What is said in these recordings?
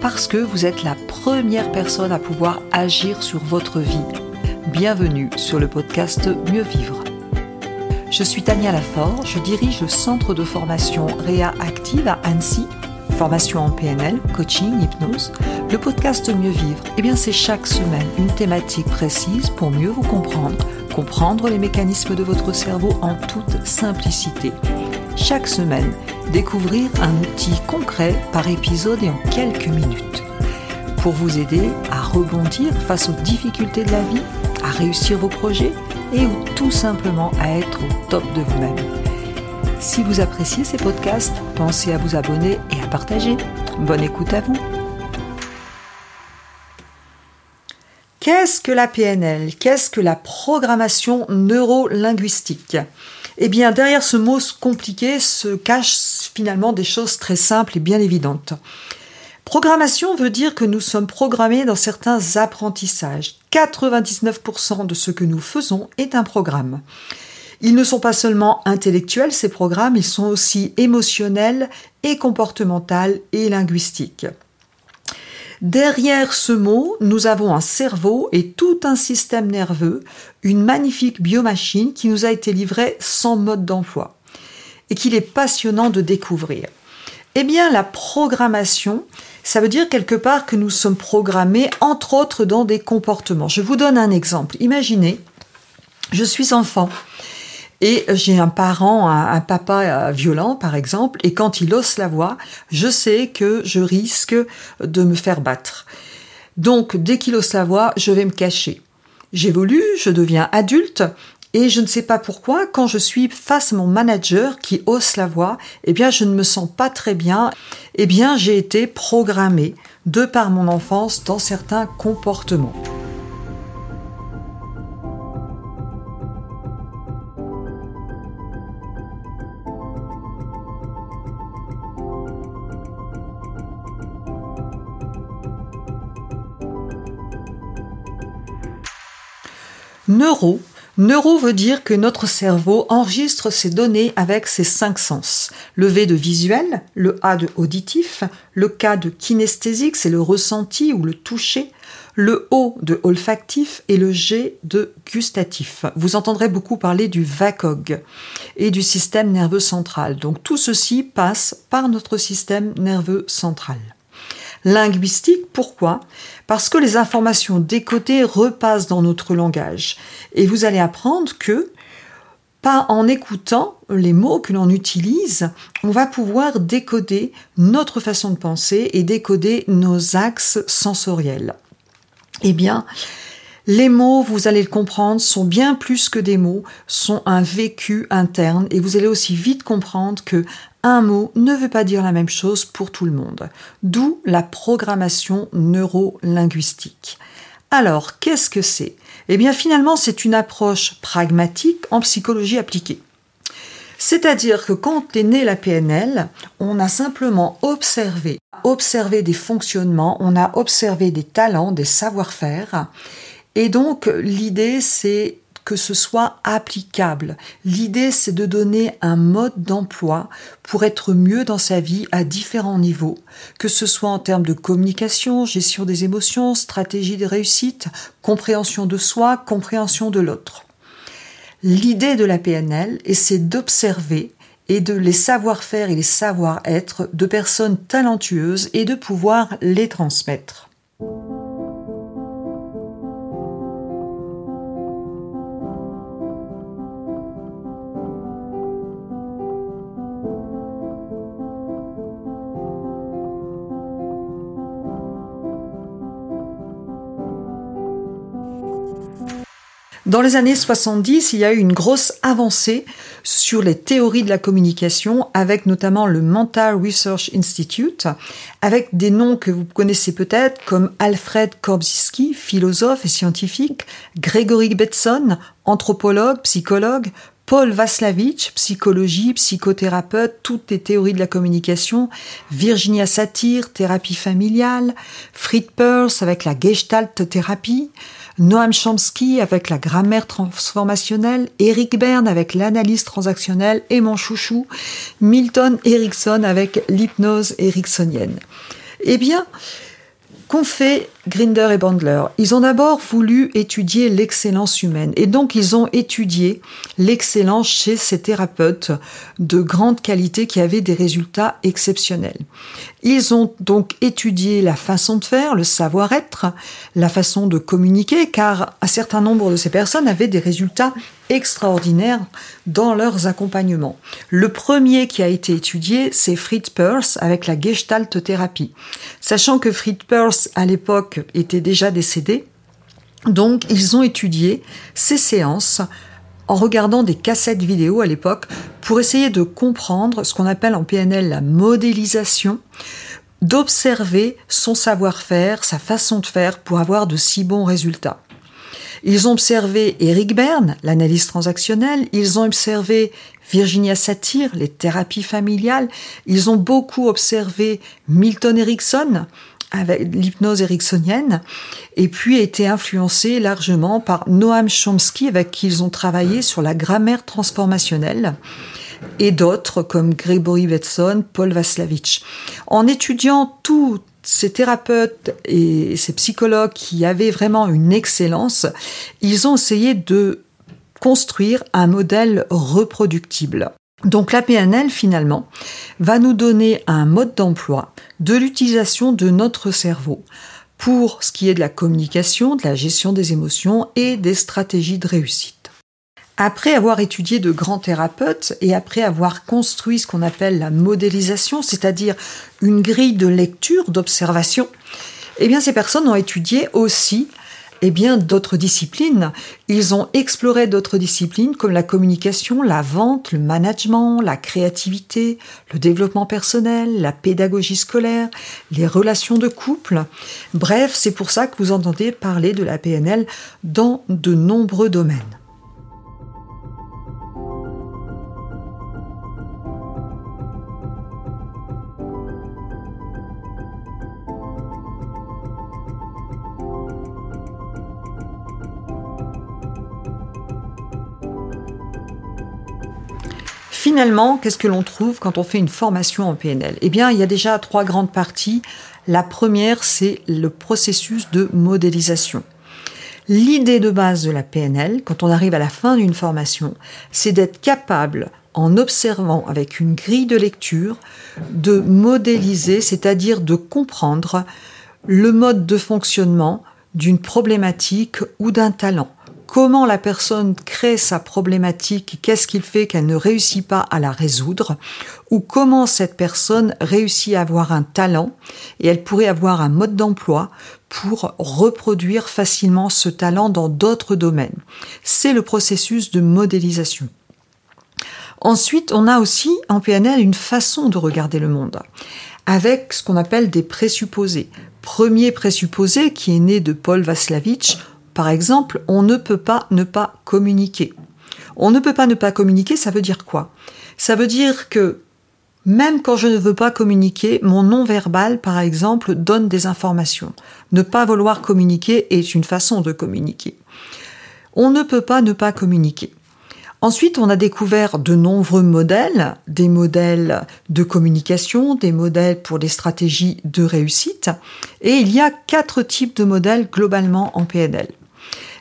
parce que vous êtes la première personne à pouvoir agir sur votre vie. Bienvenue sur le podcast Mieux Vivre. Je suis Tania Lafort, je dirige le centre de formation Réa Active à Annecy, formation en PNL, coaching, hypnose. Le podcast Mieux Vivre, eh bien c'est chaque semaine une thématique précise pour mieux vous comprendre, comprendre les mécanismes de votre cerveau en toute simplicité. Chaque semaine, découvrir un outil concret par épisode et en quelques minutes pour vous aider à rebondir face aux difficultés de la vie, à réussir vos projets et ou tout simplement à être au top de vous-même. Si vous appréciez ces podcasts, pensez à vous abonner et à partager. Bonne écoute à vous. Qu'est-ce que la PNL Qu'est-ce que la programmation neuro-linguistique? Eh bien, derrière ce mot compliqué se cachent des choses très simples et bien évidentes. Programmation veut dire que nous sommes programmés dans certains apprentissages. 99% de ce que nous faisons est un programme. Ils ne sont pas seulement intellectuels, ces programmes, ils sont aussi émotionnels et comportementaux et linguistiques. Derrière ce mot, nous avons un cerveau et tout un système nerveux, une magnifique biomachine qui nous a été livrée sans mode d'emploi et qu'il est passionnant de découvrir. Eh bien, la programmation, ça veut dire quelque part que nous sommes programmés, entre autres, dans des comportements. Je vous donne un exemple. Imaginez, je suis enfant. Et j'ai un parent, un, papa euh, violent par exemple, et quand il hausse la voix, je sais que je risque de me faire battre. Donc dès qu'il hausse la voix, je vais me cacher. J'évolue, je deviens adulte, et je ne sais pas pourquoi, quand je suis face à mon manager qui hausse la voix, eh bien, je ne me sens pas très bien. Eh bien, j'ai été programmée de par mon enfance dans certains comportements. Neuro Neuro veut dire que notre cerveau enregistre ses données avec ses cinq sens. Le V de visuel, le A de auditif, le K de kinesthésique, c'est le ressenti ou le toucher, le O de olfactif et le G de gustatif. Vous entendrez beaucoup parler du VACOG et du système nerveux central. Donc tout ceci passe par notre système nerveux central. Linguistique, pourquoi? Parce que les informations décodées repassent dans notre langage. Et vous allez apprendre que, pas en écoutant les mots que l'on utilise, on va pouvoir décoder notre façon de penser et décoder nos axes sensoriels. Eh bien, les mots, vous allez le comprendre, sont bien plus que des mots, sont un vécu interne et vous allez aussi vite comprendre que un mot ne veut pas dire la même chose pour tout le monde. D'où la programmation neuro-linguistique. Alors, qu'est-ce que c'est? Eh bien, finalement, c'est une approche pragmatique en psychologie appliquée. C'est-à-dire que quand est née la PNL, on a simplement observé, observé des fonctionnements, on a observé des talents, des savoir-faire, et donc l'idée c'est que ce soit applicable. L'idée c'est de donner un mode d'emploi pour être mieux dans sa vie à différents niveaux, que ce soit en termes de communication, gestion des émotions, stratégie de réussite, compréhension de soi, compréhension de l'autre. L'idée de la PNL, c'est d'observer et de les savoir-faire et les savoir-être de personnes talentueuses et de pouvoir les transmettre. Dans les années 70, il y a eu une grosse avancée sur les théories de la communication, avec notamment le Mental Research Institute, avec des noms que vous connaissez peut-être comme Alfred Korbsky, philosophe et scientifique, Gregory Betson, anthropologue, psychologue, Paul Vaslavich, psychologie, psychothérapeute, toutes les théories de la communication, Virginia Satir, thérapie familiale, Fritz Perls avec la Gestalt thérapie, Noam Chomsky avec la grammaire transformationnelle, Eric Berne avec l'analyse transactionnelle et mon chouchou, Milton Erickson avec l'hypnose ericksonienne. Eh bien, qu'ont fait Grinder et Bandler Ils ont d'abord voulu étudier l'excellence humaine et donc ils ont étudié l'excellence chez ces thérapeutes de grande qualité qui avaient des résultats exceptionnels. Ils ont donc étudié la façon de faire, le savoir-être, la façon de communiquer, car un certain nombre de ces personnes avaient des résultats extraordinaires dans leurs accompagnements. Le premier qui a été étudié, c'est Fritz Perls avec la Gestalt thérapie. Sachant que Fritz Perls, à l'époque, était déjà décédé, donc ils ont étudié ces séances en regardant des cassettes vidéo à l'époque pour essayer de comprendre ce qu'on appelle en PNL la modélisation, d'observer son savoir-faire, sa façon de faire pour avoir de si bons résultats. Ils ont observé Eric Berne, l'analyse transactionnelle, ils ont observé Virginia Satir, les thérapies familiales, ils ont beaucoup observé Milton Erickson, avec l'hypnose ericksonienne, et puis été influencé largement par Noam Chomsky, avec qui ils ont travaillé sur la grammaire transformationnelle, et d'autres comme Gregory Betson, Paul Vaslavich. En étudiant tous ces thérapeutes et ces psychologues qui avaient vraiment une excellence, ils ont essayé de construire un modèle reproductible. Donc la PNL finalement va nous donner un mode d'emploi de l'utilisation de notre cerveau pour ce qui est de la communication, de la gestion des émotions et des stratégies de réussite. Après avoir étudié de grands thérapeutes et après avoir construit ce qu'on appelle la modélisation, c'est-à-dire une grille de lecture, d'observation, eh bien ces personnes ont étudié aussi eh bien, d'autres disciplines. Ils ont exploré d'autres disciplines comme la communication, la vente, le management, la créativité, le développement personnel, la pédagogie scolaire, les relations de couple. Bref, c'est pour ça que vous entendez parler de la PNL dans de nombreux domaines. Finalement, qu'est-ce que l'on trouve quand on fait une formation en PNL Eh bien, il y a déjà trois grandes parties. La première, c'est le processus de modélisation. L'idée de base de la PNL, quand on arrive à la fin d'une formation, c'est d'être capable, en observant avec une grille de lecture, de modéliser, c'est-à-dire de comprendre le mode de fonctionnement d'une problématique ou d'un talent comment la personne crée sa problématique, qu'est-ce qu'il fait qu'elle ne réussit pas à la résoudre, ou comment cette personne réussit à avoir un talent et elle pourrait avoir un mode d'emploi pour reproduire facilement ce talent dans d'autres domaines. C'est le processus de modélisation. Ensuite, on a aussi en PNL une façon de regarder le monde, avec ce qu'on appelle des présupposés. Premier présupposé qui est né de Paul Vaslavich, par exemple, on ne peut pas ne pas communiquer. On ne peut pas ne pas communiquer, ça veut dire quoi? Ça veut dire que même quand je ne veux pas communiquer, mon non-verbal, par exemple, donne des informations. Ne pas vouloir communiquer est une façon de communiquer. On ne peut pas ne pas communiquer. Ensuite, on a découvert de nombreux modèles, des modèles de communication, des modèles pour des stratégies de réussite, et il y a quatre types de modèles globalement en PNL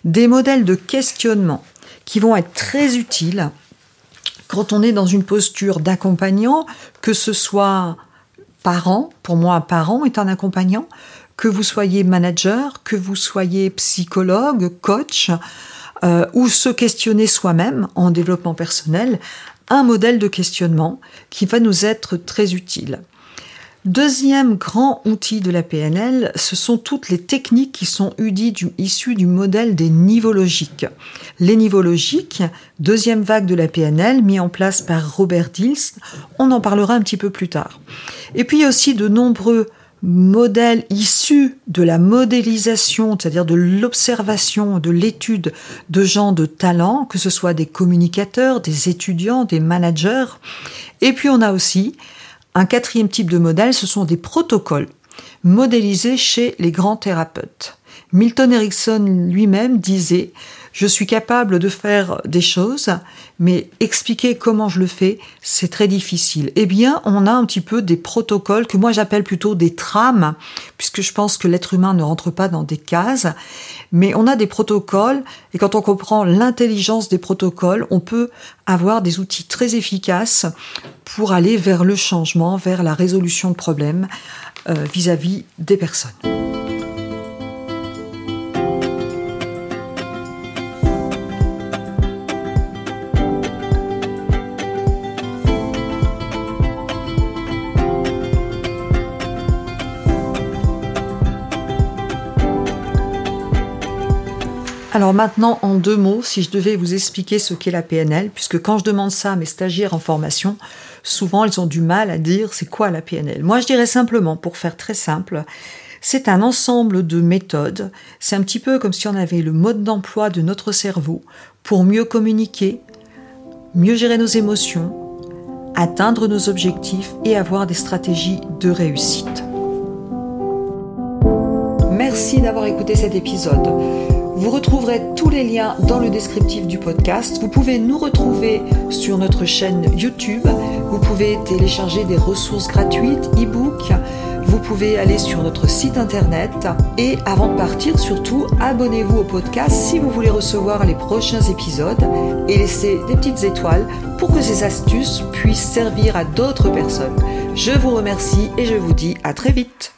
des modèles de questionnement qui vont être très utiles quand on est dans une posture d'accompagnant, que ce soit parent, pour moi un parent est un accompagnant, que vous soyez manager, que vous soyez psychologue, coach, euh, ou se questionner soi-même en développement personnel, un modèle de questionnement qui va nous être très utile. Deuxième grand outil de la PNL, ce sont toutes les techniques qui sont issues du modèle des niveaux logiques. Les niveaux logiques, deuxième vague de la PNL, mis en place par Robert Dills, on en parlera un petit peu plus tard. Et puis il y a aussi de nombreux modèles issus de la modélisation, c'est-à-dire de l'observation, de l'étude de gens de talent, que ce soit des communicateurs, des étudiants, des managers. Et puis on a aussi un quatrième type de modèle, ce sont des protocoles modélisés chez les grands thérapeutes. Milton Erickson lui-même disait Je suis capable de faire des choses, mais expliquer comment je le fais, c'est très difficile. Eh bien, on a un petit peu des protocoles que moi j'appelle plutôt des trames, puisque je pense que l'être humain ne rentre pas dans des cases, mais on a des protocoles, et quand on comprend l'intelligence des protocoles, on peut avoir des outils très efficaces pour aller vers le changement, vers la résolution de problèmes vis à -vis des personnes. Alors maintenant, en deux mots, si je devais vous expliquer ce qu'est la PNL, puisque quand je demande ça à mes stagiaires en formation, souvent ils ont du mal à dire c'est quoi la PNL. Moi, je dirais simplement, pour faire très simple, c'est un ensemble de méthodes. C'est un petit peu comme si on avait le mode d'emploi de notre cerveau pour mieux communiquer, mieux gérer nos émotions, atteindre nos objectifs et avoir des stratégies de réussite. Merci d'avoir écouté cet épisode. Vous retrouverez tous les liens dans le descriptif du podcast. Vous pouvez nous retrouver sur notre chaîne YouTube. Vous pouvez télécharger des ressources gratuites, e-books. Vous pouvez aller sur notre site internet. Et avant de partir, surtout, abonnez-vous au podcast si vous voulez recevoir les prochains épisodes et laissez des petites étoiles pour que ces astuces puissent servir à d'autres personnes. Je vous remercie et je vous dis à très vite.